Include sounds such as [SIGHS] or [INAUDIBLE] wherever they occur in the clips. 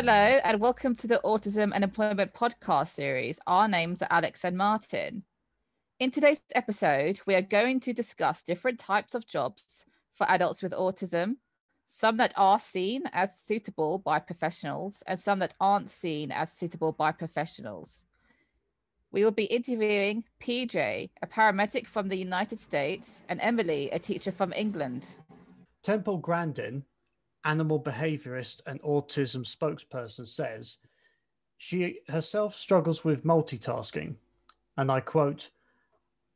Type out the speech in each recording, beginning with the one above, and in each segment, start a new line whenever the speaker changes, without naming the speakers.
Hello, and welcome to the Autism and Employment podcast series. Our names are Alex and Martin. In today's episode, we are going to discuss different types of jobs for adults with autism, some that are seen as suitable by professionals, and some that aren't seen as suitable by professionals. We will be interviewing PJ, a paramedic from the United States, and Emily, a teacher from England.
Temple Grandin, animal behaviorist and autism spokesperson, says she herself struggles with multitasking. And I quote,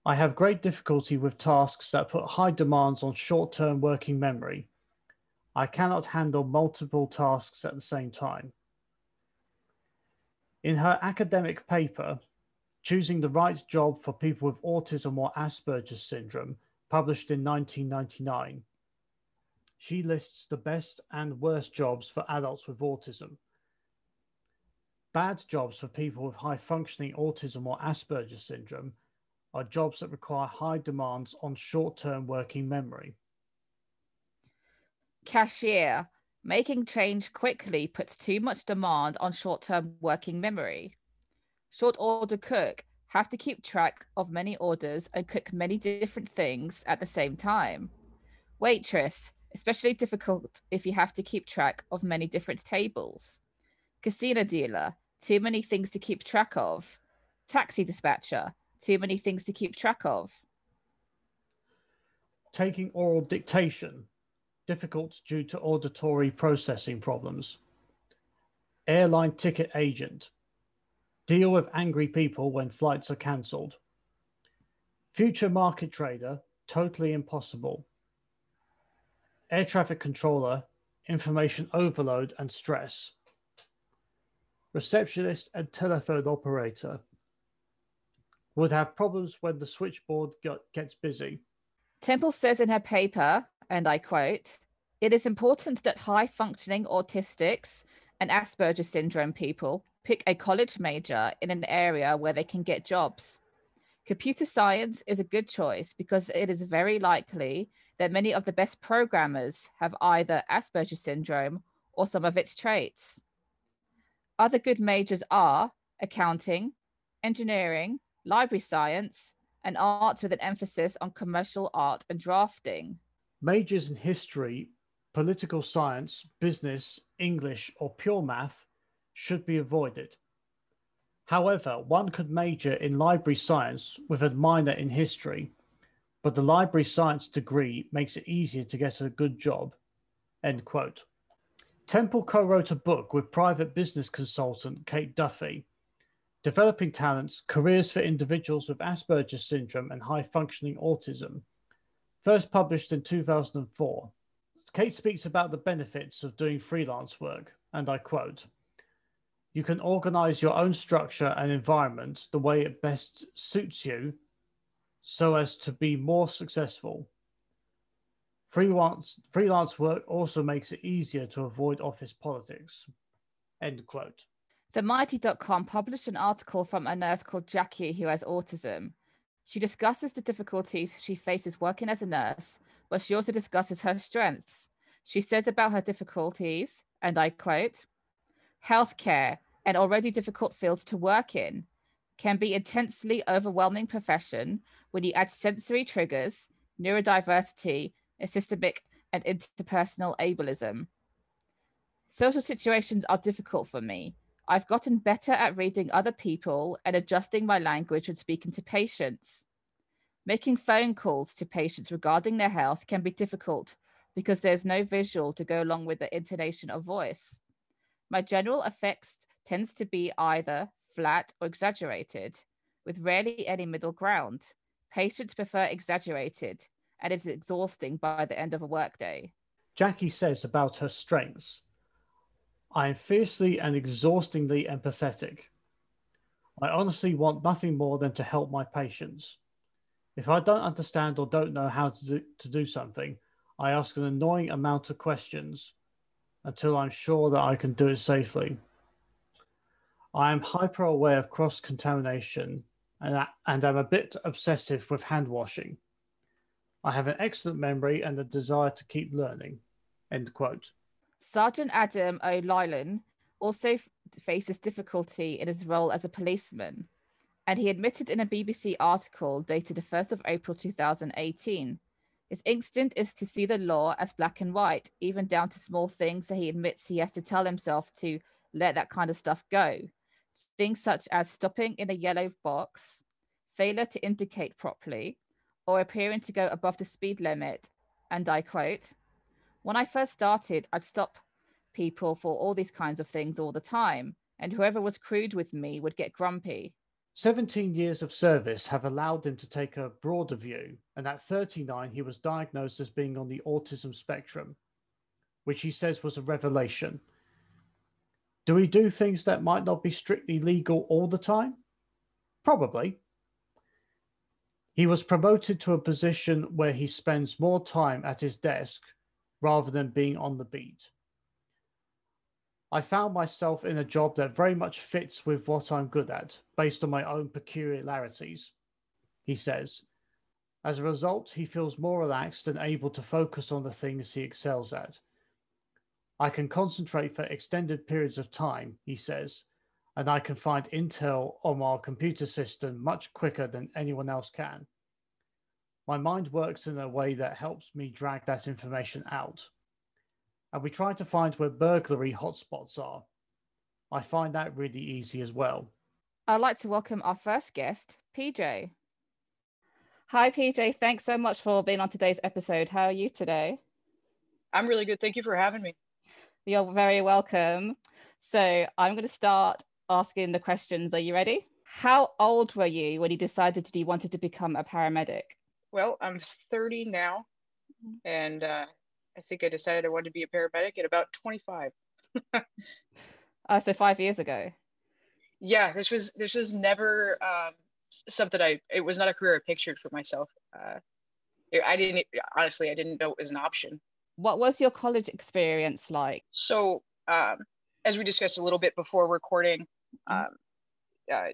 I have great difficulty with tasks that put high demands on short term working memory. I cannot handle multiple tasks at the same time. In her academic paper, Choosing the Right Job for People with Autism or Asperger's Syndrome, published in 1999, she lists the best and worst jobs for adults with autism. Bad jobs for people with high functioning autism or Asperger's syndrome are jobs that require high demands on short term working memory.
Cashier. Making change quickly puts too much demand on short term working memory. Short order cook. Have to keep track of many orders and cook many different things at the same time. Waitress especially difficult if you have to keep track of many different tables. Casino dealer, too many things to keep track of. Taxi dispatcher, too many things to keep track of.
Taking oral dictation, difficult due to auditory processing problems. Airline ticket agent, deal with angry people when flights are cancelled. Future market trader, totally impossible air traffic controller, information overload and stress. Receptionist and telephone operator would have problems when the switchboard gets busy.
Temple says in her paper, and I quote, it is important that high functioning autistics and Asperger syndrome people pick a college major in an area where they can get jobs. Computer science is a good choice because it is very likely that many of the best programmers have either Asperger syndrome or some of its traits. Other good majors are accounting, engineering, library science, and arts with an emphasis on commercial art and drafting.
Majors in history, political science, business, English, or pure math should be avoided. However, one could major in library science with a minor in history but the library science degree makes it easier to get a good job. End quote. Temple co wrote a book with private business consultant Kate Duffy, Developing Talents Careers for Individuals with Asperger's Syndrome and High Functioning Autism, first published in 2004. Kate speaks about the benefits of doing freelance work, and I quote You can organize your own structure and environment the way it best suits you so as to be more successful. Freelance, freelance work also makes it easier to avoid office politics. End quote.
TheMighty.com published an article from a nurse called Jackie who has autism. She discusses the difficulties she faces working as a nurse, but she also discusses her strengths. She says about her difficulties, and I quote, healthcare, an already difficult field to work in, can be intensely overwhelming profession when you add sensory triggers, neurodiversity, systemic and interpersonal ableism. Social situations are difficult for me. I've gotten better at reading other people and adjusting my language when speaking to patients. Making phone calls to patients regarding their health can be difficult because there's no visual to go along with the intonation of voice. My general effects tends to be either flat or exaggerated, with rarely any middle ground. Patients prefer exaggerated and is exhausting by the end of a workday.
Jackie says about her strengths I am fiercely and exhaustingly empathetic. I honestly want nothing more than to help my patients. If I don't understand or don't know how to do, to do something, I ask an annoying amount of questions until I'm sure that I can do it safely. I am hyper aware of cross contamination and, and am a bit obsessive with hand washing. I have an excellent memory and a desire to keep learning. End quote.
Sergeant Adam O'Lylan also faces difficulty in his role as a policeman, and he admitted in a BBC article dated the 1st of April 2018 his instinct is to see the law as black and white, even down to small things that he admits he has to tell himself to let that kind of stuff go. Things such as stopping in a yellow box, failure to indicate properly, or appearing to go above the speed limit. And I quote, When I first started, I'd stop people for all these kinds of things all the time, and whoever was crude with me would get grumpy.
17 years of service have allowed him to take a broader view, and at 39, he was diagnosed as being on the autism spectrum, which he says was a revelation. Do we do things that might not be strictly legal all the time? Probably. He was promoted to a position where he spends more time at his desk rather than being on the beat. I found myself in a job that very much fits with what I'm good at, based on my own peculiarities, he says. As a result, he feels more relaxed and able to focus on the things he excels at. I can concentrate for extended periods of time, he says, and I can find intel on our computer system much quicker than anyone else can. My mind works in a way that helps me drag that information out and we try to find where burglary hotspots are. I find that really easy as well.
I'd like to welcome our first guest, PJ. Hi, PJ. Thanks so much for being on today's episode. How are you today?
I'm really good. Thank you for having me.
You're very welcome. So, I'm going to start asking the questions. Are you ready? How old were you when you decided that you wanted to become a paramedic?
Well, I'm 30 now, and uh, I think I decided I wanted to be a paramedic at about 25. [LAUGHS]
uh, so five years ago.
Yeah, this was this was never um, something I. It was not a career I pictured for myself. Uh, I didn't honestly. I didn't know it was an option.
What was your college experience like?
So, um, as we discussed a little bit before recording, mm-hmm. um, uh,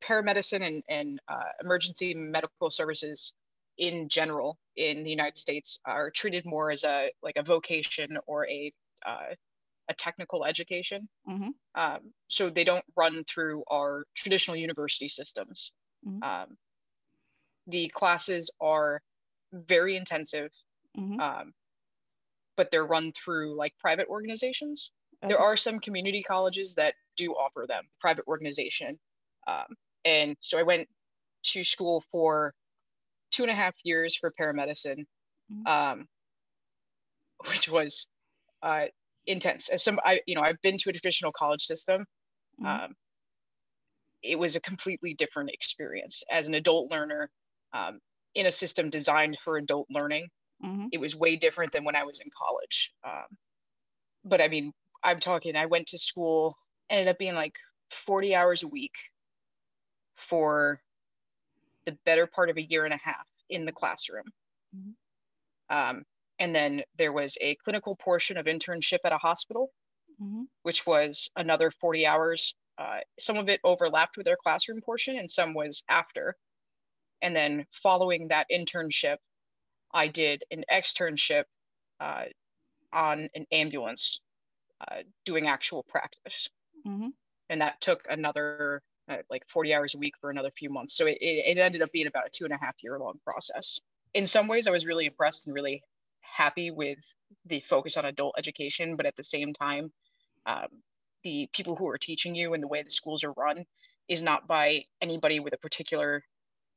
paramedicine and, and uh, emergency medical services in general in the United States are treated more as a like a vocation or a uh, a technical education. Mm-hmm. Um, so they don't run through our traditional university systems. Mm-hmm. Um, the classes are very intensive, mm-hmm. um, but they're run through like private organizations. Okay. There are some community colleges that do offer them private organization. Um, and so I went to school for two and a half years for paramedicine, mm-hmm. um, [LAUGHS] which was uh, intense. As some, I you know, I've been to a traditional college system. Mm-hmm. Um, it was a completely different experience as an adult learner um, in a system designed for adult learning. Mm-hmm. It was way different than when I was in college. Um, but I mean, I'm talking. I went to school, ended up being like 40 hours a week for the better part of a year and a half in the classroom. Mm-hmm. Um, and then there was a clinical portion of internship at a hospital, mm-hmm. which was another 40 hours. Uh, some of it overlapped with their classroom portion, and some was after. And then following that internship, I did an externship uh, on an ambulance uh, doing actual practice. Mm-hmm. And that took another uh, like 40 hours a week for another few months. So it, it ended up being about a two and a half year long process. In some ways, I was really impressed and really happy with the focus on adult education, but at the same time, um, the people who are teaching you and the way the schools are run is not by anybody with a particular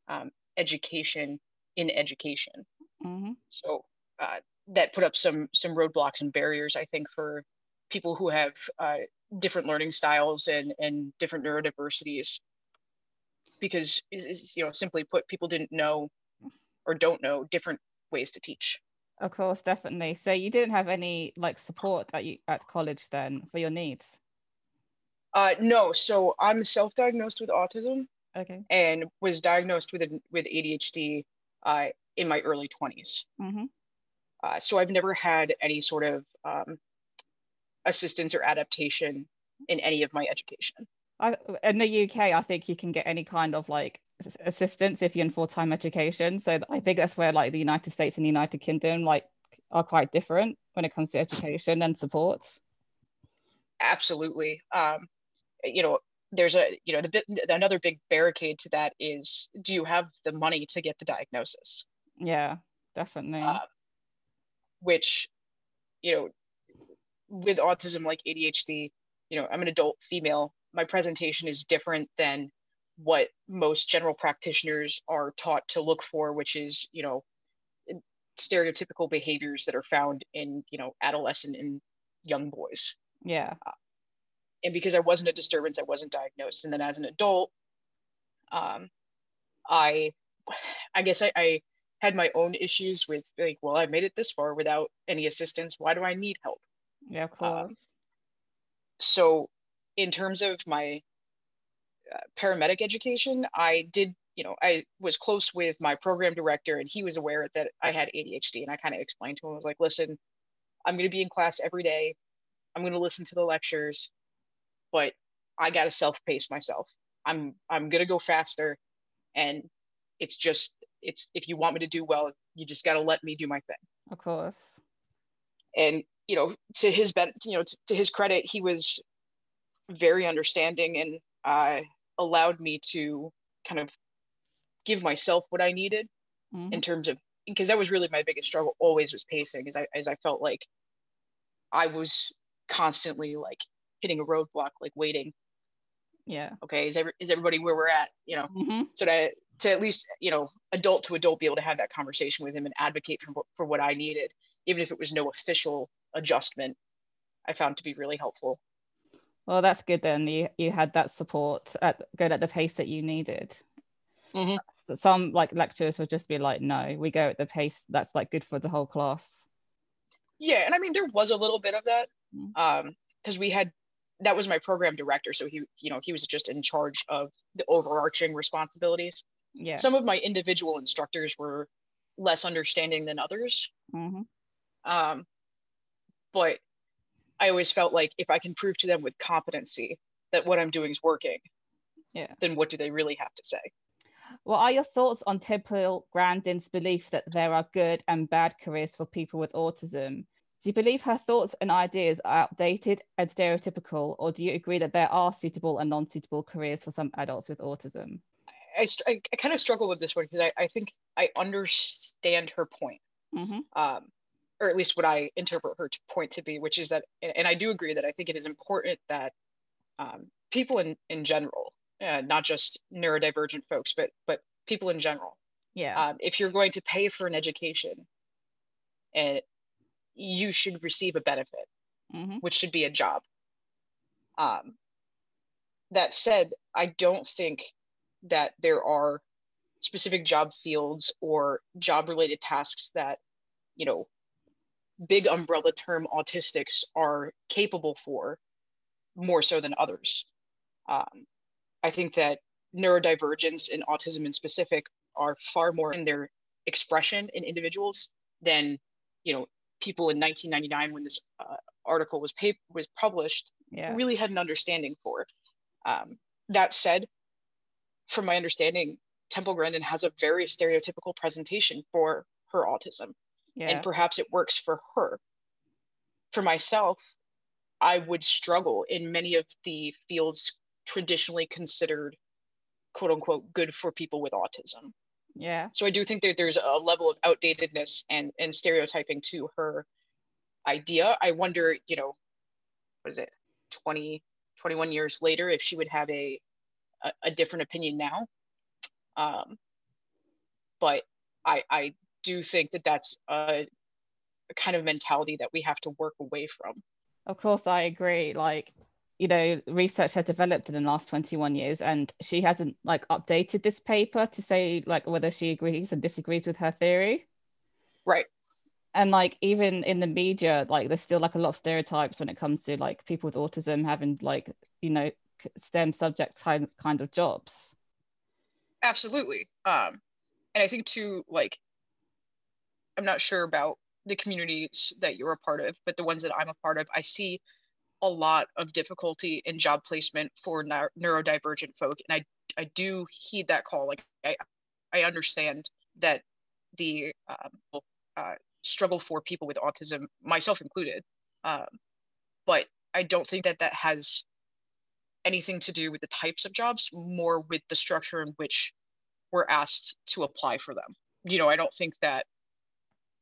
um, education in education. Mm-hmm. So uh, that put up some some roadblocks and barriers, I think, for people who have uh, different learning styles and and different neurodiversities. Because is, is you know simply put people didn't know or don't know different ways to teach.
Of course definitely. So you didn't have any like support at you at college then for your needs?
Uh no. So i'm self-diagnosed with autism
okay.
and was diagnosed with with adhd uh in my early 20s mm-hmm. uh, so i've never had any sort of um, assistance or adaptation in any of my education.
I, in the UK, I think you can get any kind of like assistance if you're in full time education. So I think that's where like the United States and the United Kingdom like are quite different when it comes to education and support.
absolutely. Um, you know, there's a you know the another big barricade to that is do you have the money to get the diagnosis?
Yeah, definitely. Uh,
which, you know, with autism like ADHD, you know, I'm an adult female. My presentation is different than what most general practitioners are taught to look for, which is, you know, stereotypical behaviors that are found in, you know, adolescent and young boys.
Yeah. Uh,
and because I wasn't a disturbance, I wasn't diagnosed. And then as an adult, um, I, I guess I, I had my own issues with like, well, I made it this far without any assistance. Why do I need help?
Yeah, of course. Um,
so, in terms of my uh, paramedic education, I did, you know, I was close with my program director, and he was aware that I had ADHD. And I kind of explained to him, I was like, listen, I'm going to be in class every day. I'm going to listen to the lectures, but I got to self pace myself. I'm I'm going to go faster, and it's just it's if you want me to do well, you just got to let me do my thing.
Of course.
And you know, to his ben, you know, to, to his credit, he was very understanding and uh, allowed me to kind of give myself what I needed mm-hmm. in terms of because that was really my biggest struggle always was pacing as I as I felt like I was constantly like hitting a roadblock like waiting
yeah
okay is every, is everybody where we're at you know
mm-hmm.
so to to at least you know adult to adult be able to have that conversation with him and advocate for for what I needed even if it was no official adjustment I found to be really helpful
well that's good then you you had that support at going at the pace that you needed
Mm-hmm.
some like lecturers would just be like, no, we go at the pace that's like good for the whole class.
Yeah, and I mean there was a little bit of that, mm-hmm. um, because we had that was my program director, so he you know he was just in charge of the overarching responsibilities.
Yeah.
Some of my individual instructors were less understanding than others.
Mm-hmm.
Um, but I always felt like if I can prove to them with competency that what I'm doing is working,
yeah,
then what do they really have to say?
What are your thoughts on Temple Grandin's belief that there are good and bad careers for people with autism? Do you believe her thoughts and ideas are outdated and stereotypical, or do you agree that there are suitable and non suitable careers for some adults with autism?
I, I, I kind of struggle with this one because I, I think I understand her point,
mm-hmm.
um, or at least what I interpret her point to be, which is that, and I do agree that I think it is important that um, people in, in general uh, not just neurodivergent folks, but but people in general.
Yeah.
Um, if you're going to pay for an education, and eh, you should receive a benefit,
mm-hmm.
which should be a job. Um, that said, I don't think that there are specific job fields or job related tasks that, you know, big umbrella term autistics are capable for more so than others. Um, I think that neurodivergence and autism in specific are far more in their expression in individuals than you know people in 1999 when this uh, article was paper was published
yeah.
really had an understanding for. Um, that said, from my understanding, Temple Grandin has a very stereotypical presentation for her autism,
yeah.
and perhaps it works for her. For myself, I would struggle in many of the fields traditionally considered quote unquote good for people with autism.
Yeah.
So I do think that there's a level of outdatedness and and stereotyping to her idea. I wonder, you know, was it 20, 21 years later if she would have a a, a different opinion now. Um, but I I do think that that's a, a kind of mentality that we have to work away from.
Of course, I agree. Like you know research has developed in the last 21 years and she hasn't like updated this paper to say like whether she agrees and disagrees with her theory
right
and like even in the media like there's still like a lot of stereotypes when it comes to like people with autism having like you know stem subject kind kind of jobs.
Absolutely. Um and i think too like i'm not sure about the communities that you're a part of but the ones that i'm a part of i see a lot of difficulty in job placement for neurodivergent folk. And i i do heed that call. Like i i understand that the um, uh, struggle for people with autism myself included um, but I don't think that that has anything to do with the types of jobs, more with the structure in which we're asked to apply for them. You know, I don't think that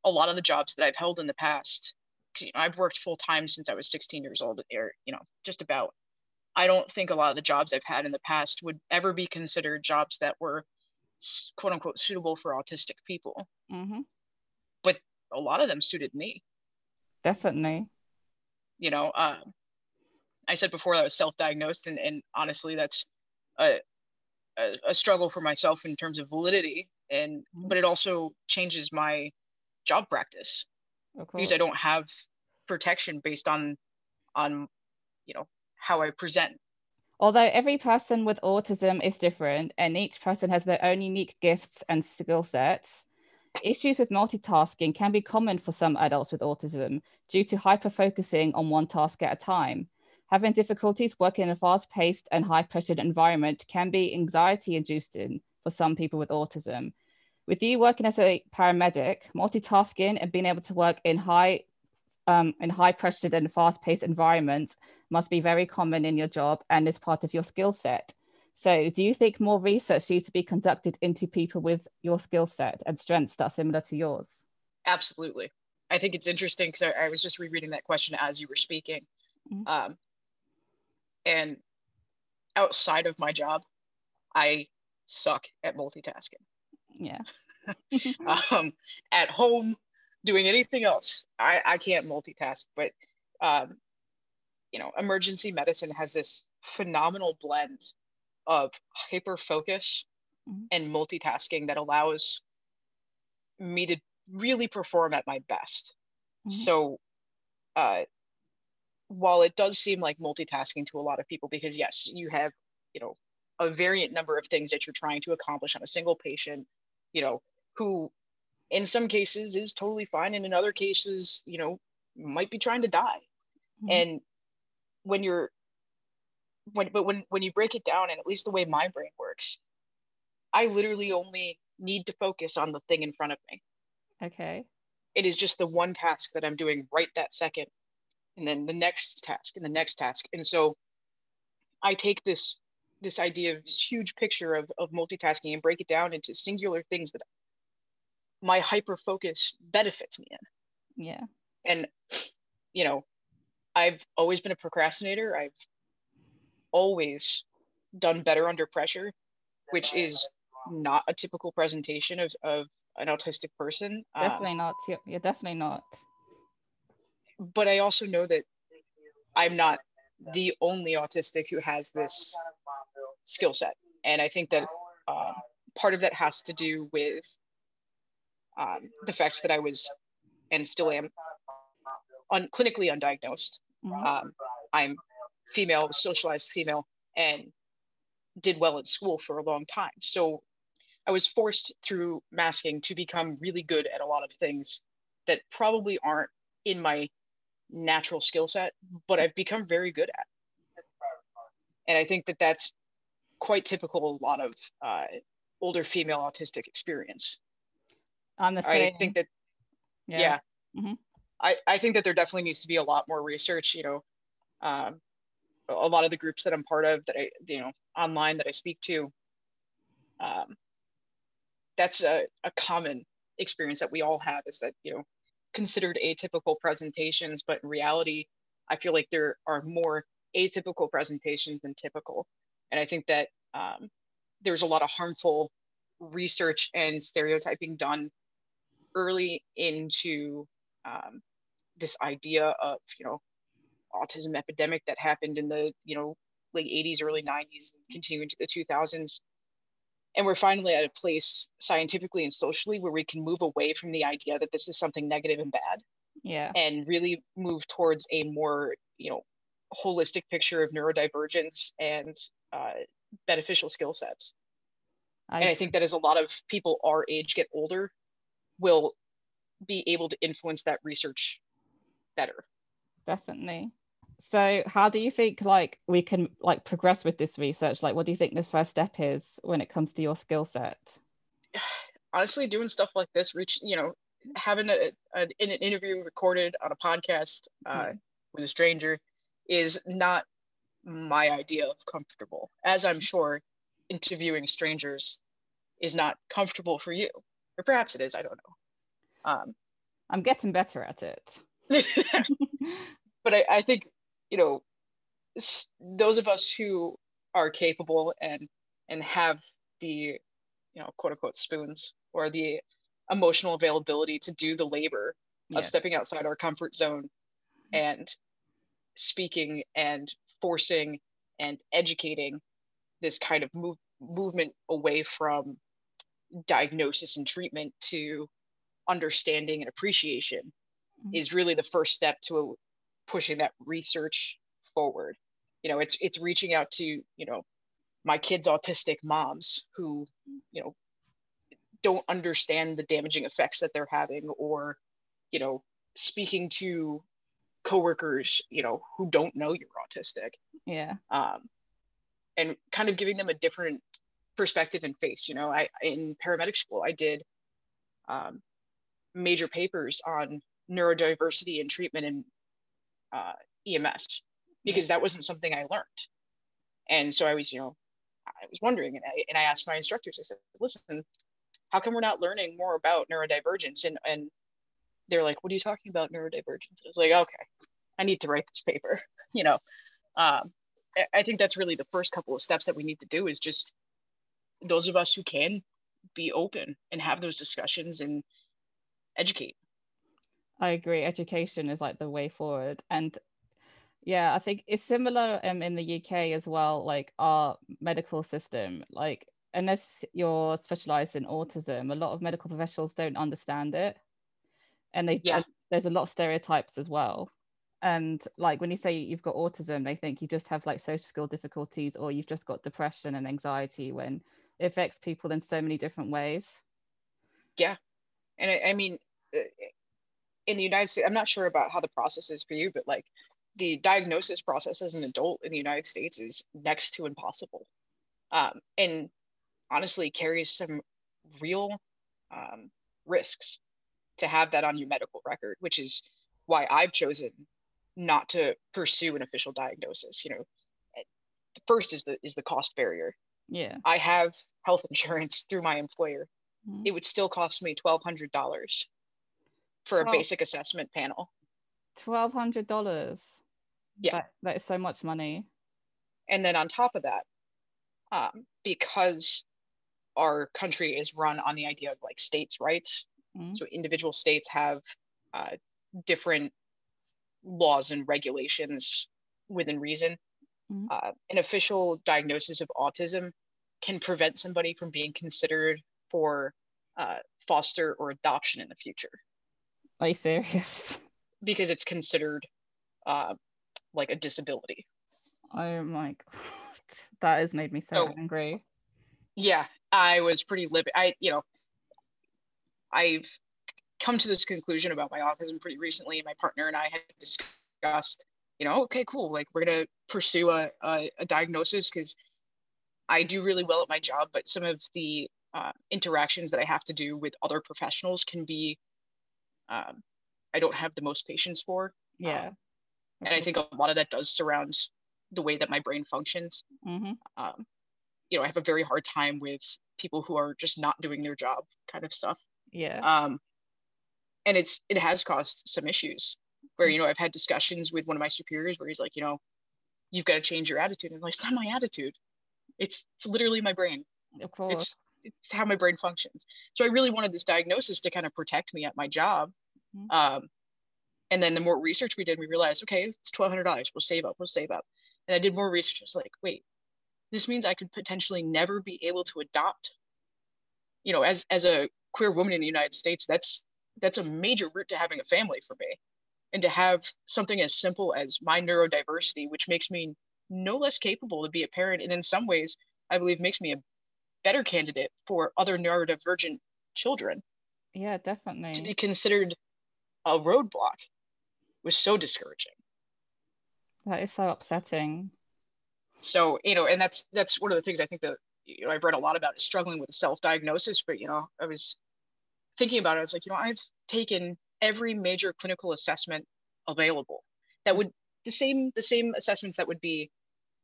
a lot of the jobs that I've held in the past, you know, I've worked full time since I was 16 years old, or you know, just about. I don't think a lot of the jobs I've had in the past would ever be considered jobs that were quote unquote suitable for autistic people.
Mm-hmm.
But a lot of them suited me.
Definitely.
You know, uh, I said before that I was self-diagnosed, and, and honestly, that's a, a, a struggle for myself in terms of validity, and mm-hmm. but it also changes my job practice because I don't have protection based on on you know how I present.
Although every person with autism is different and each person has their own unique gifts and skill sets, issues with multitasking can be common for some adults with autism due to hyper focusing on one task at a time. Having difficulties working in a fast paced and high pressured environment can be anxiety inducing for some people with autism. With you working as a paramedic, multitasking and being able to work in high um, in high pressured and fast paced environments must be very common in your job and is part of your skill set. So, do you think more research needs to be conducted into people with your skill set and strengths that are similar to yours?
Absolutely. I think it's interesting because I, I, was just rereading that question as you were speaking. Mm-hmm. Um, and outside of my job, I suck at multitasking.
Yeah. [LAUGHS]
um, at home, doing anything else, I, I can't multitask. But, um, you know, emergency medicine has this phenomenal blend of hyper focus mm-hmm. and multitasking that allows me to really perform at my best. Mm-hmm. So, uh, while it does seem like multitasking to a lot of people, because yes, you have, you know, a variant number of things that you're trying to accomplish on a single patient, you know, who in some cases is totally fine and in other cases, you know, might be trying to die. Mm-hmm. And when you're when but when when you break it down and at least the way my brain works, I literally only need to focus on the thing in front of me.
Okay.
It is just the one task that I'm doing right that second and then the next task and the next task. And so i take this this idea of this huge picture of, of multitasking and break it down into singular things that my hyper focus benefits me
in. Yeah.
And you know i've always been a procrastinator. I've always done better under pressure which is not a typical presentation of, of an autistic person.
Definitely um, not you're definitely not
but I also know that I'm not the only autistic who has this skill set. And I think that um, part of that has to do with um, the fact that I was and still am un- clinically undiagnosed. Mm-hmm. Um, I'm female, socialized female, and did well at school for a long time. So I was forced through masking to become really good at a lot of things that probably aren't in my natural skill set, but I've become very good at. And I think that that's quite typical a lot of uh, older female autistic experience.
On the same.
I think that, yeah. yeah. Mm-hmm. I, I think that there definitely needs to be a lot more research, you know, um, a lot of the groups that I'm part of that I, you know, online that I speak to, um, that's a, a common experience that we all have is that, you know, considered atypical presentations, but in reality, I feel like there are more atypical presentations than typical. And I think that um, there's a lot of harmful research and stereotyping done early into um, this idea of, you know, autism epidemic that happened in the, you know, late 80s, early 90s, and continuing to the 2000s and we're finally at a place scientifically and socially where we can move away from the idea that this is something negative and bad.
Yeah.
And really move towards a more you know holistic picture of neurodivergence and uh, beneficial skill sets. I, and i think that as a lot of people our age get older will be able to influence that research better.
Definitely so how do you think like we can like progress with this research like what do you think the first step is when it comes to your skill set [SIGHS]
honestly doing stuff like this reach you know having a, a an interview recorded on a podcast uh, mm with a stranger is not my idea of comfortable, as I'm sure interviewing strangers is not comfortable for you. Or perhaps it is, I don't know. Um,
I'm getting better at it. [LAUGHS]
but I, I think, you know, those of us who are capable and and have the you know quote unquote spoons or the emotional availability to do the labor yeah. of stepping outside our comfort zone and speaking and forcing and educating this kind of move, movement away from diagnosis and treatment to understanding and appreciation mm-hmm. is really the first step to pushing that research forward. You know it's it's reaching out to you know my kids autistic moms who you know don't understand the damaging effects that they're having or you know speaking to coworkers you know who don't know you're autistic.
Yeah.
Um and kind of giving them a different perspective and face you know i in paramedic school i did um, major papers on neurodiversity and treatment in uh, ems because that wasn't something i learned. And so i was you know i was wondering and i, and I asked my instructors i said listen how come we're not learning more about neurodivergence? And and they're like what are you talking about neurodivergence? I was like okay i need to write this paper [LAUGHS] you know. Um, i think that's really the first couple of steps that we need to do is just those of us who can be open and have those discussions and educate
i agree education is like the way forward and yeah i think it's similar um, in the uk as well like our medical system like unless you're specialized in autism, a lot of medical professionals don't understand it. And they yeah. there's a lot of stereotypes as well. And like when you say you've got autism, they think you just have like social skill difficulties or you've just got depression and anxiety when it affects people in so many different ways.
Yeah. And I, I mean, uh, in the United States, I'm not sure about how the process is for you, but like the diagnosis process as an adult in the United States is next to impossible. Um, and honestly carries some real um, risks to have that on your medical record, which is why I've chosen not to pursue an official diagnosis. You know, the first is the is the cost barrier.
Yeah,
I have health insurance through my employer. Mm-hmm. It would still cost me twelve hundred dollars for 12, a basic assessment panel.
Twelve hundred dollars.
Yeah,
that, that is so much money.
And then on top of that, um, because our country is run on the idea of like states' rights. Mm-hmm. So individual states have uh, different laws and regulations within reason. Mm-hmm. Uh, an official diagnosis of autism can prevent somebody from being considered for uh, foster or adoption in the future.
Are you serious?
Because it's considered uh, like a disability.
Oh my god, that has made me so, so angry.
Yeah, I was pretty livid. I, you know, I've come to this conclusion about my autism pretty recently. My partner and I had discussed, you know, okay, cool. Like we're gonna pursue a a, a diagnosis because I do really well at my job, but some of the uh, interactions that I have to do with other professionals can be, um, I don't have the most patience for.
Yeah. Um,
and I think a lot of that does surround the way that my brain functions.
Mm-hmm.
Um, you know, I have a very hard time with people who are just not doing their job kind of stuff.
Yeah.
Um, and it's it has caused some issues where you know I've had discussions with one of my superiors where he's like, you know, you've got to change your attitude. And I'm like, it's not my attitude. It's it's literally my brain.
Of course.
It's it's how my brain functions. So I really wanted this diagnosis to kind of protect me at my job. Mm-hmm. Um, and then the more research we did, we realized, okay, it's twelve hundred dollars. We'll save up. We'll save up. And I did more research. I was like, wait, this means I could potentially never be able to adopt. You know, as as a queer woman in the United States, that's that's a major route to having a family for me. And to have something as simple as my neurodiversity, which makes me no less capable to be a parent, and in some ways, I believe makes me a better candidate for other neurodivergent children.
Yeah, definitely.
To be considered a roadblock was so discouraging.
That is so upsetting
so you know and that's that's one of the things i think that you know i've read a lot about is struggling with self-diagnosis but you know i was thinking about it i was like you know i've taken every major clinical assessment available that would the same the same assessments that would be,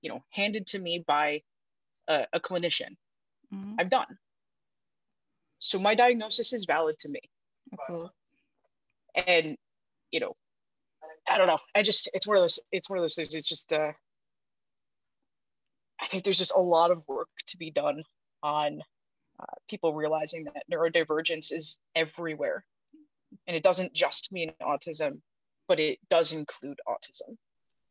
you know, handed to me by a, a clinician. Mm-hmm. I've done. So my diagnosis is valid to me.
Course.
And you know, I don't know. I just it's one of those it's one of those things. It's just uh I think there's just a lot of work to be done on uh, people realizing that neurodivergence is everywhere. And it doesn't just mean autism, but it does include autism.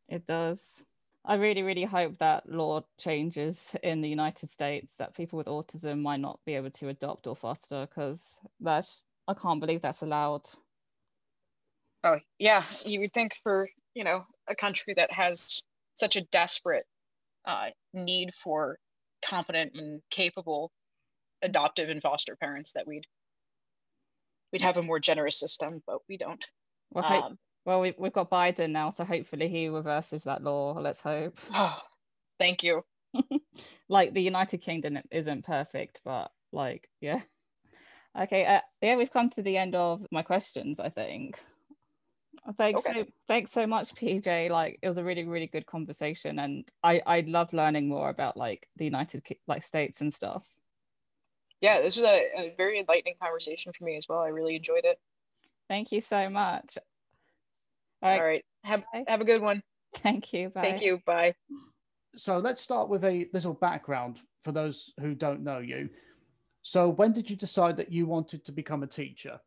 It does. I really, really hope that law changes in the United States that people with autism might not be able to adopt or foster because that's I can't believe that's allowed.
Oh yeah, you would think for you know a country that has such a desperate uh, need for competent and capable adoptive and foster parents that we'd we'd have a more generous system, but we don't.
Well, hope, um, well, we, we've got Biden now, so hopefully he reverses that law. Let's hope. [SIGHS]
Oh, thank you. [LAUGHS]
like the United Kingdom isn't perfect, but like, yeah. [LAUGHS] Okay, uh, yeah, we've come to the end of my questions. I think. Thanks, okay. so, thanks so much, PJ. Like, it was a really, really good conversation, and I I love learning more about like the United like States and stuff.
Yeah, this was a, a very enlightening conversation for me as well. I really enjoyed it.
Thank you so much.
All right. All right. Have have a good one.
Thank you.
Bye. Thank you. Bye.
So let's start with a little background for those who don't know you. So when did you decide that you wanted to become a teacher?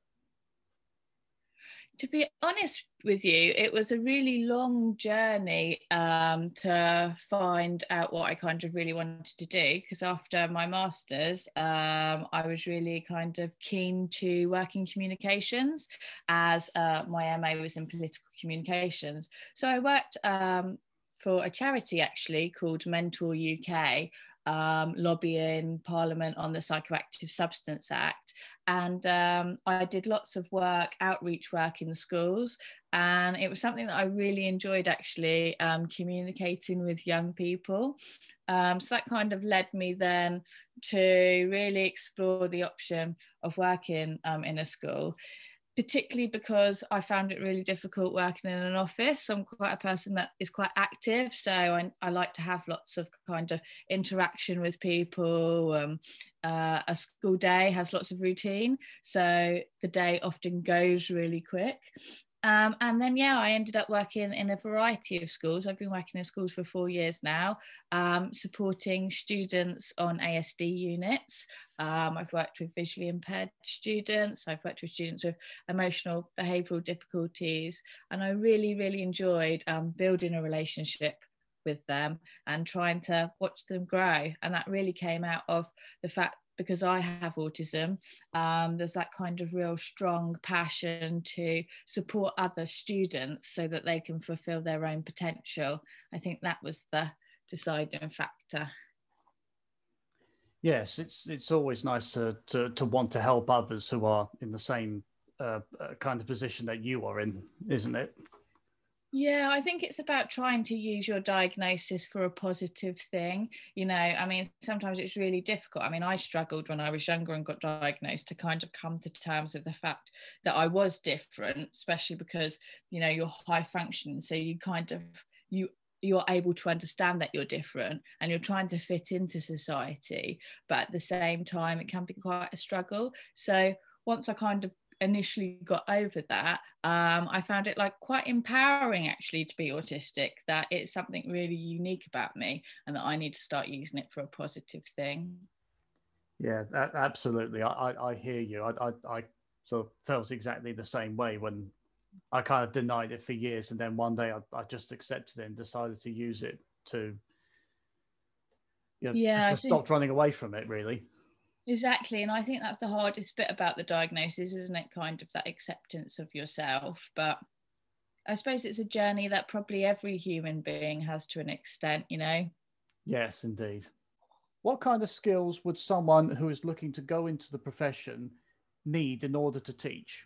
To be honest with you, it was a really long journey um, to find out what I kind of really wanted to do. Because after my master's, um, I was really kind of keen to work in communications, as uh, my MA was in political communications. So I worked um, for a charity actually called Mentor UK, um, lobbying Parliament on the Psychoactive Substance Act. And um, I did lots of work, outreach work in the schools. And it was something that I really enjoyed actually um, communicating with young people. Um, so that kind of led me then to really explore the option of working um, in a school particularly because I found it really difficult working in an office. I'm quite a person that is quite active, so I, I like to have lots of kind of interaction with people. Um, uh, a school day has lots of routine, so the day often goes really quick. Um, and then, yeah, I ended up working in a variety of schools. I've been working in schools for four years now, um, supporting students on ASD units. Um, I've worked with visually impaired students, I've worked with students with emotional behavioural difficulties, and I really, really enjoyed um, building a relationship with them and trying to watch them grow. And that really came out of the fact because I have autism, um, there's that kind of real strong passion to support other students so that they can fulfill their own potential. I think that was the deciding factor.
Yes, it's it's always nice to to, to want to help others who are in the same uh, uh kind of position that you are in, isn't it?
Yeah, I think it's about trying to use your diagnosis for a positive thing. You know, I mean, sometimes it's really difficult. I mean, I struggled when I was younger and got diagnosed to kind of come to terms with the fact that I was different, especially because, you know, you're high functioning. So you kind of, you, you're able to understand that you're different and you're trying to fit into society but at the same time it can be quite a struggle so once i kind of initially got over that, um, I found it like quite empowering actually to be autistic, that it's something really unique about me and that I need to start using it for a positive thing.
Yeah, absolutely. I, I, I hear you. I, I, I sort of felt exactly the same way when I kind of denied it for years. And then one day I, I just accepted it and decided to use it to, you know, yeah, just think... stopped running away from it really.
Exactly. And I think that's the hardest bit about the diagnosis, isn't it? Kind of that acceptance of yourself. But I suppose it's a journey that probably every human being has to an extent, you know?
Yes, indeed. What kind of skills would someone who is looking to go into the profession need in order to teach?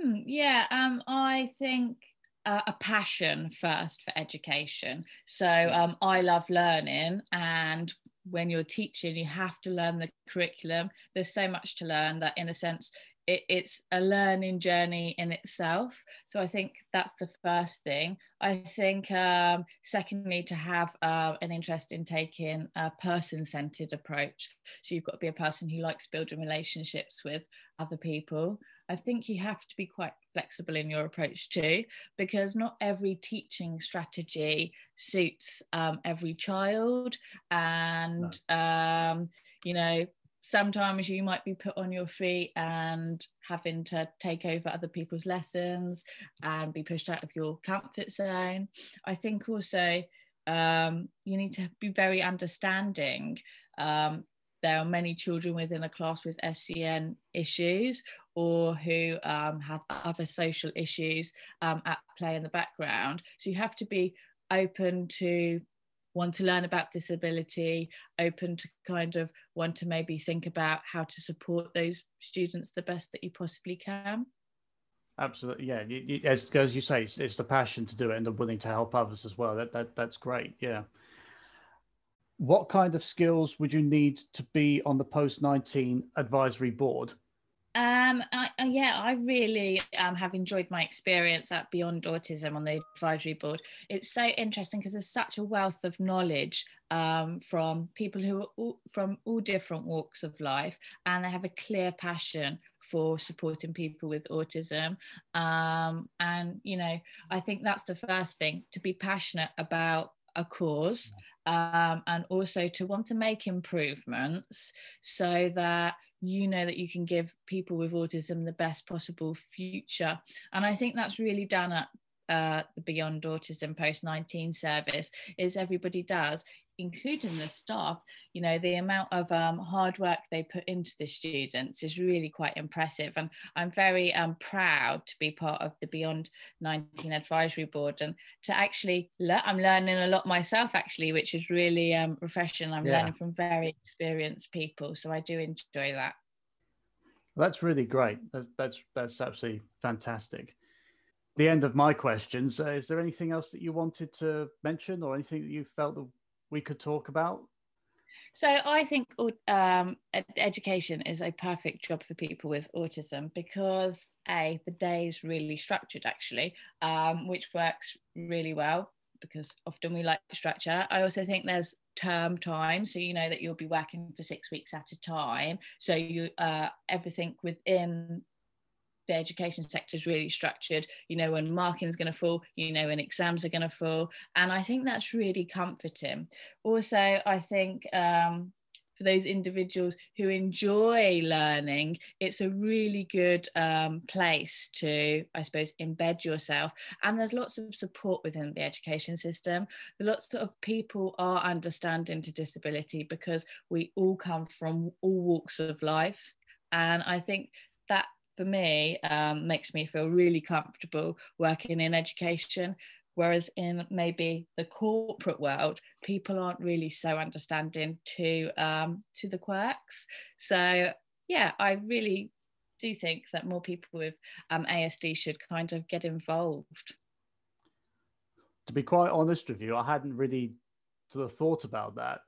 Hmm, yeah, um, I think uh, a passion first for education. So um, I love learning, and when you're teaching, you have to learn the curriculum. There's so much to learn that, in a sense, it, it's a learning journey in itself. So I think that's the first thing. I think, um, secondly, to have uh, an interest in taking a person centered approach. So you've got to be a person who likes building relationships with other people. I think you have to be quite flexible in your approach too, because not every teaching strategy suits um, every child. And, no. um, you know, sometimes you might be put on your feet and having to take over other people's lessons and be pushed out of your comfort zone. I think also um, you need to be very understanding. Um, there are many children within a class with SEN issues or who um, have other social issues um, at play in the background. So you have to be open to want to learn about disability, open to kind of want to maybe think about how to support those students the best that you possibly can.
Absolutely, yeah. You, you, as, as you say, it's, it's, the passion to do it and the willing to help others as well. That, that that's great. Yeah. What kind of skills would you need to be on the post nineteen advisory board?
Um, I, uh, yeah, I really um, have enjoyed my experience at Beyond Autism on the advisory board. It's so interesting because there's such a wealth of knowledge um, from people who are all, from all different walks of life, and they have a clear passion for supporting people with autism. Um, and you know, I think that's the first thing to be passionate about a cause um, and also to want to make improvements so that you know that you can give people with autism the best possible future. And I think that's really done at uh, the Beyond Autism Post 19 service is everybody does including the staff, you know, the amount of um, hard work they put into the students is really quite impressive. And I'm very um, proud to be part of the Beyond 19 Advisory Board and to actually, I'm learning a lot myself actually, which is really um, refreshing. I'm yeah. learning from very experienced people. So I do enjoy that.
that's really great. That's, that's, that's absolutely fantastic the end of my questions. Uh, is there anything else that you wanted to mention or anything that you felt that we could talk about?
So I think um, education is a perfect job for people with autism because a the day is really structured actually, um, which works really well because often we like structure. I also think there's term time, so you know that you'll be working for six weeks at a time. So you uh, everything within the education sector is really structured. You know when marking is going to fall, you know when exams are going to fall, and I think that's really comforting. Also, I think um, for those individuals who enjoy learning, it's a really good um, place to, I suppose, embed yourself. And there's lots of support within the education system. Lots of people are understanding to disability because we all come from all walks of life. And I think that for me um, makes me feel really comfortable working in education. Whereas in maybe the corporate world people aren't really so understanding to um, to the quirks. So yeah i really do think that more people with um, asd should kind of get involved.
To be quite honest with you i hadn't really sort of thought about that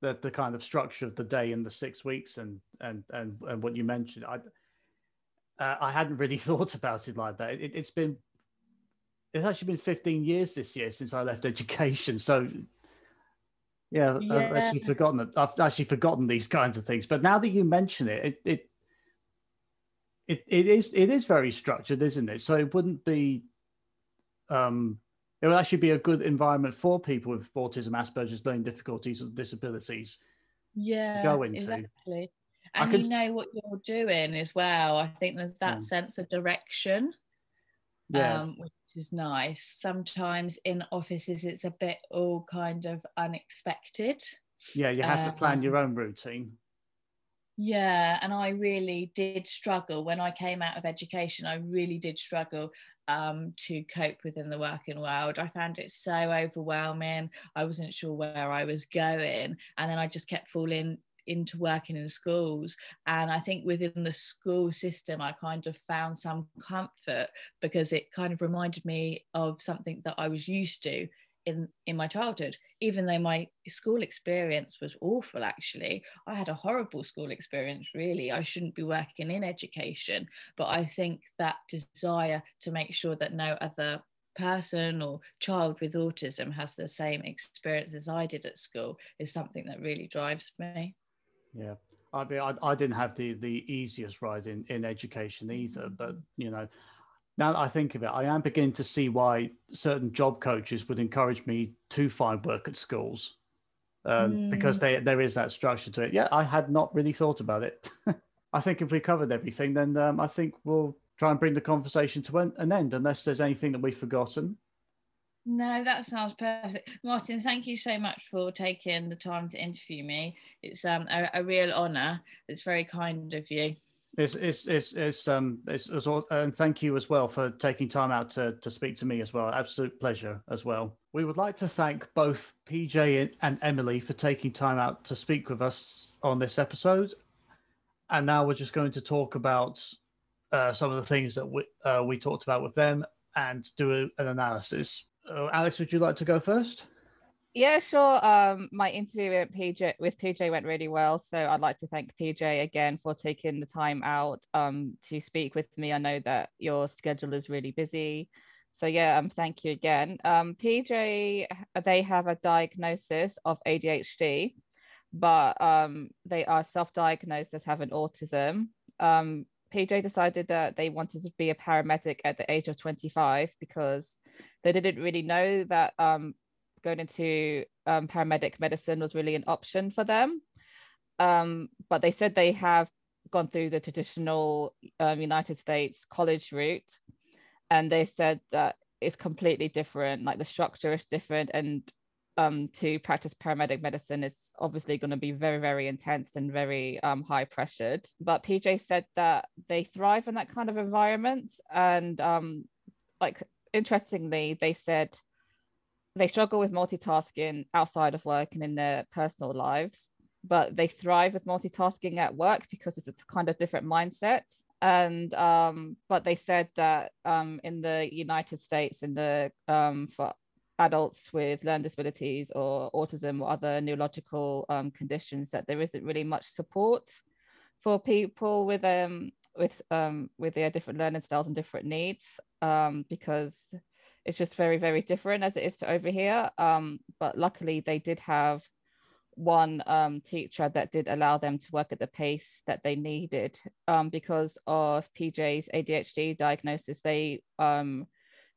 that the kind of structure of the day and the six weeks and and and, and what you mentioned. I uh, I hadn't really [LAUGHS] thought about it like that. It, has been it's actually been 15 years this year since I left education. So yeah, yeah, I've actually forgotten that. I've actually forgotten these kinds of things. But now that you mention it, it it it, it is it is very structured, isn't it? So it wouldn't be um it would actually be a good environment for people with autism, Asperger's learning difficulties, or disabilities.
Yeah, go into. exactly and can... you know what you're doing as well. I think there's that yeah. sense of direction, yes. um, which is nice. Sometimes in offices, it's a bit all kind of unexpected.
Yeah, you have um, to plan your own routine.
Yeah, and I really did struggle when I came out of education. I really did struggle um, to cope within the working world. I found it so overwhelming. I wasn't sure where I was going, and then I just kept falling into working in schools. And I think within the school system, I kind of found some comfort because it kind of reminded me of something that I was used to in in my childhood. Even though my school experience was awful actually i had a horrible school experience really. I shouldn't be working in education. But i think that desire to make sure that no other person or child with autism has the same experience as i did at school is something that really drives me
yeah I mean, I, I didn't have the the easiest ride in, in education either, but you know, now that I think of it, I am beginning to see why certain job coaches would encourage me to find work at schools um, mm. because they, there is that structure to it. Yeah, I had not really thought about it. [LAUGHS] I think if we covered everything, then um, I think we'll try and bring the conversation to an, an end, unless there's anything that we've forgotten.
No, that sounds perfect. Martin, thank you so much for taking the time to interview me. It's um, a, a real honour. It's very kind of you.
It's it's it's it's um it's, it's all, and thank you as well for taking time out to to speak to me as well. Absolute pleasure as well. We would like to thank both PJ and Emily for taking time out to speak with us on this episode. And now we're just going to talk about uh, some of the things that we uh, we talked about with them and do a, an analysis. Uh, Alex, would you like to go first?
Yeah, sure. Um, my interview with PJ with PJ went really well, so I'd like to thank PJ again for taking the time out um to speak with me. I know that your schedule is really busy, so yeah, um, thank you again. Um, PJ, they have a diagnosis of ADHD, but um, they are self-diagnosed as having autism. Um, PJ decided that they wanted to be a paramedic at the age of 25 because they didn't really know that um, going into um, paramedic medicine was really an option for them. Um, but they said they have gone through the traditional um, United States college route, and they said that it's completely different. Like the structure is different, and um, to practice paramedic medicine is obviously going to be very, very intense and very um, high pressured. But PJ said that they thrive in that kind of environment, and um, like interestingly, they said they struggle with multitasking outside of work and in their personal lives, but they thrive with multitasking at work because it's a kind of different mindset. And um, but they said that um, in the United States, in the um, for adults with learning disabilities or autism or other neurological um, conditions, that there isn't really much support for people with um with um with their different learning styles and different needs um because it's just very very different as it is to over here. Um, but luckily they did have one um, teacher that did allow them to work at the pace that they needed um, because of pj's adhd diagnosis. They um,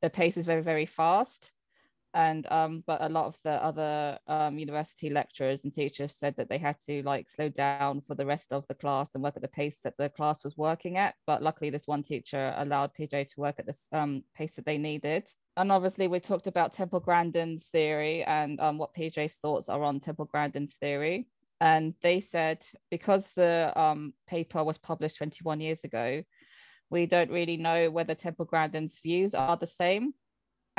the pace is very very fast and um, but a lot of the other um, university lecturers and teachers said that they had to like slow down for the rest of the class and work at the pace that the class was working at. But luckily this one teacher allowed pj to work at this um, pace that they needed. And obviously we talked about temple grandin's theory and um, what pj's thoughts are on temple grandin's theory. And they said because the um, paper was published 21 years ago we don't really know whether temple grandin's views are the same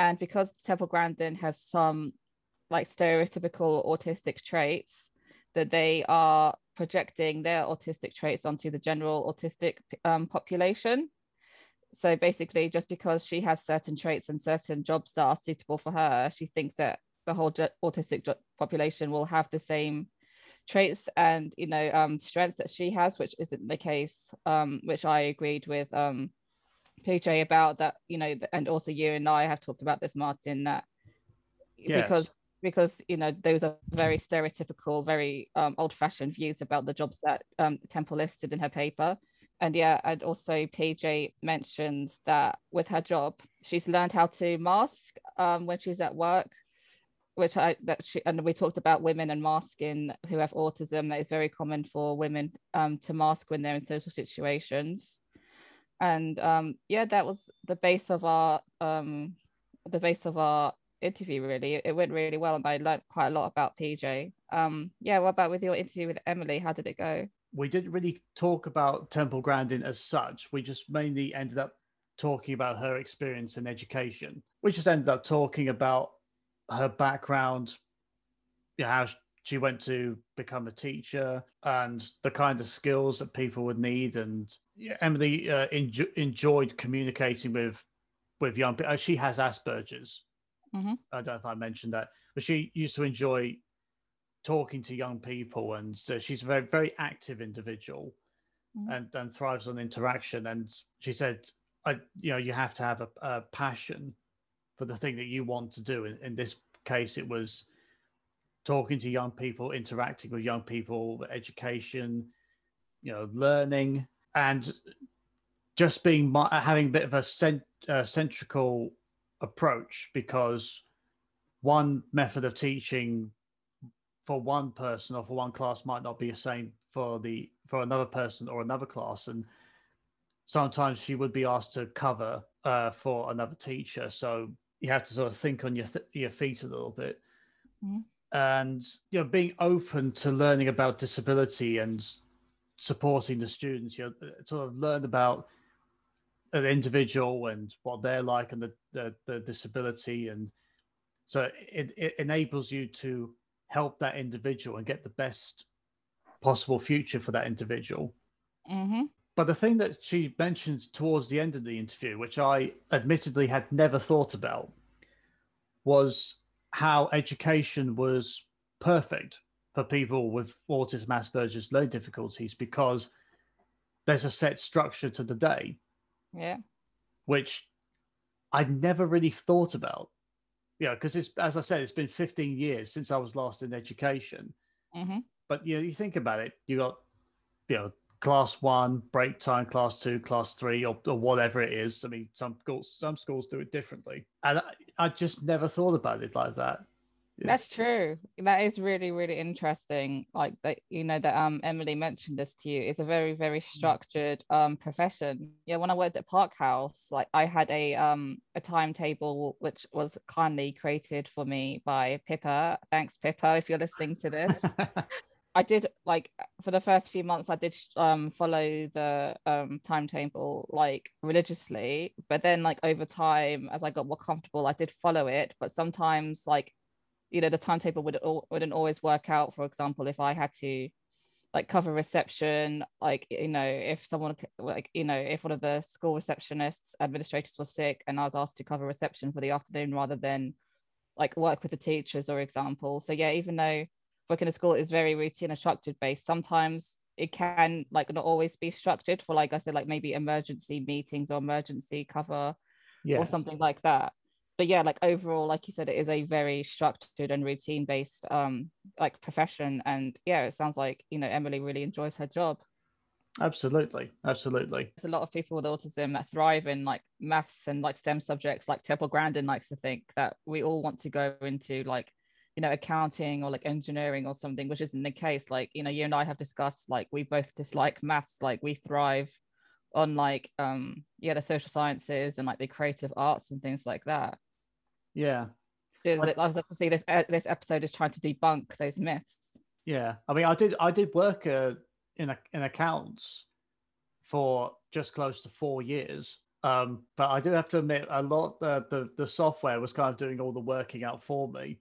and because Temple Grandin has some like stereotypical autistic traits, that they are projecting their autistic traits onto the general autistic um, population. So basically, just because she has certain traits and certain jobs that are suitable for her, she thinks that the whole autistic population will have the same traits and you know um, strengths that she has, which isn't the case. Um, which I agreed with um, PJ about that, you know, and also you and I have talked about this, Martin, that yes. because because you know those are very stereotypical, very um, old-fashioned views about the jobs that um, Temple listed in her paper. And yeah, and also PJ mentioned that with her job, she's learned how to mask um, when she's at work, which I that she and we talked about women and masking who have autism. That is very common for women um, to mask when they're in social situations and um, yeah, that was the base of our um, the base of our interview. Really, it went really well, and I learned quite a lot about PJ. Um, yeah, what about with your interview with Emily? How did it go?
We didn't really talk about Temple Grandin as such. We just mainly ended up talking about her experience in education. We just ended up talking about her background, you know, how she went to become a teacher and the kind of skills that people would need and yeah, emily uh, enjo- enjoyed communicating with with young people uh, she has asperger's
Mhm.
I don't know if I mentioned that, but she used to enjoy talking to young people, and uh, she's a very very active individual,
Mhm.
and and thrives on interaction. And she said, "I, you know, you have to have a, a passion for the thing that you want to do." In, in this case, it was talking to young people, interacting with young people, education, you know, learning, and just being having a bit of a cent- uh, centrical approach because one method of teaching for one person or for one class might not be the same for the for another person or another class and sometimes she would be asked to cover uh, for another teacher so you have to sort of think on your th- your feet a little bit
Mhm.
and you know being open to learning about disability and supporting the students you know sort of learn about an individual and what they're like and the, the, the disability. And so it, it enables you to help that individual and get the best possible future for that individual.
Mm-hmm.
but the thing that she mentioned towards the end of the interview which i admittedly had never thought about was how education was perfect for people with autism asperger's learning difficulties because there's a set structure to the day
Yeah.
which I'd never really thought about. Yeah, because it's as I said, it's been 15 years since I was last in education.
Mm-hmm.
But you know, you think about it, you got you know class one, break time, class two, class three, or, or whatever it is. I mean, some schools some schools do it differently, and I, I just never thought about it like that.
That's true. That is really, really interesting. Like that, you know, that um Emily mentioned this to you. It's a very, very structured um profession. Yeah, when I worked at Park House, like I had a um a timetable which was kindly created for me by Pippa. Thanks, Pippa, if you're listening to this. [LAUGHS] I did like for the first few months I did um follow the um timetable like religiously but then like over time as I got more comfortable I did follow it but sometimes like you know the timetable would wouldn't always work out. For example if I had to like cover reception like you know if someone like you know if one of the school receptionists administrators was sick and I was asked to cover reception for the afternoon rather than like work with the teachers or example. So yeah even though working in school is very routine and structured based sometimes it can like not always be structured for like i said like maybe emergency meetings or emergency cover
yeah,
or something like that but yeah like overall like you said it is a very structured and routine based um like profession and yeah it sounds like you know emily really enjoys her job
absolutely, absolutely.
there's a lot of people with autism that thrive in like maths and like STEM subjects. Like Temple Grandin likes to think that we all want to go into like, you know, accounting or like engineering or something, which isn't the case. Like, you know, you and I have discussed like we both dislike maths. Like we thrive on like um yeah the social sciences and like the creative arts and things like that.
Yeah,
So
Like-
I was obviously this uh, this episode is trying to debunk those myths.
yeah. I mean, I did I did work uh, in a, in accounts for just close to four years. Um, but I do have to admit, a lot uh, the the software was kind of doing all the working out for me.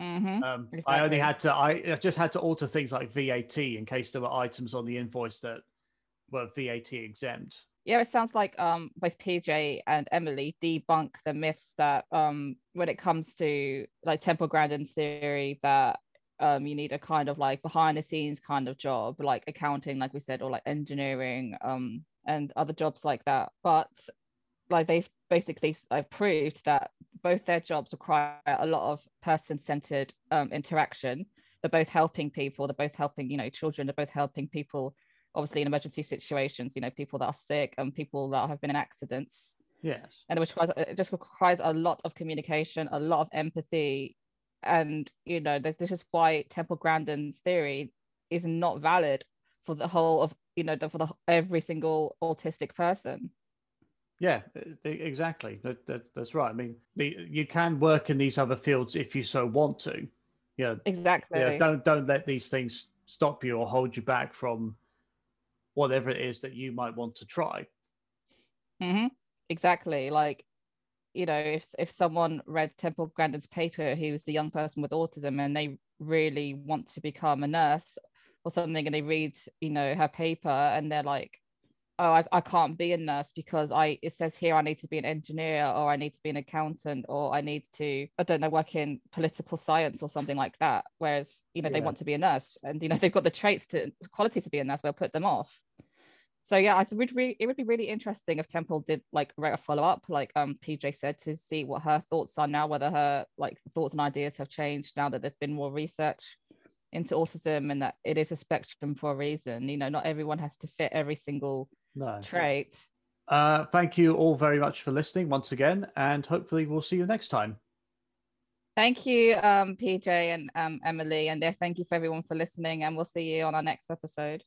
Mm-hmm.
Um, I only had to I I just had to alter things like VAT in case there were items on the invoice that were VAT exempt.
yeah, it sounds like um both PJ and Emily debunk the myths that um when it comes to like Temple Grandin's theory that um you need a kind of like behind the scenes kind of job like accounting like we said or like engineering um and other jobs like that but like they've basically uh, proved that both their jobs require a lot of person-centered um, interaction they're both helping people they're both helping you know children they're both helping people obviously in emergency situations you know people that are sick and people that have been in accidents
Yes.
and which requires, it just requires a lot of communication a lot of empathy and you know this, is why temple grandin's theory is not valid for the whole of you know the, for the every single autistic person
Yeah, exactly. That, that, that's right. I mean, the, you can work in these other fields if you so want to. Yeah,
exactly
yeah. Don't don't let these things stop you or hold you back from whatever it is that you might want to try.
hmm Exactly. Like, you know, if if someone read Temple Grandin's paper, he was the young person with autism, and they really want to become a nurse or something, and they read, you know, her paper, and they're like, oh I, I can't be a nurse because i it says here i need to be an engineer or i need to be an accountant or i need to i don't know work in political science or something like that. Whereas you know they want to be a nurse and you know they've got the traits to qualities to be a nurse but put them off. So yeah i would re- it would be really interesting if temple did like write a follow-up like um pj said to see what her thoughts are now whether her like thoughts and ideas have changed now that there's been more research into autism and that it is a spectrum for a reason. You know not everyone has to fit every single
No.
trait
Uh, thank you all very much for listening once again, and hopefully we'll see you next time.
thank you um pj and um emily and thank you for everyone for listening and we'll see you on our next episode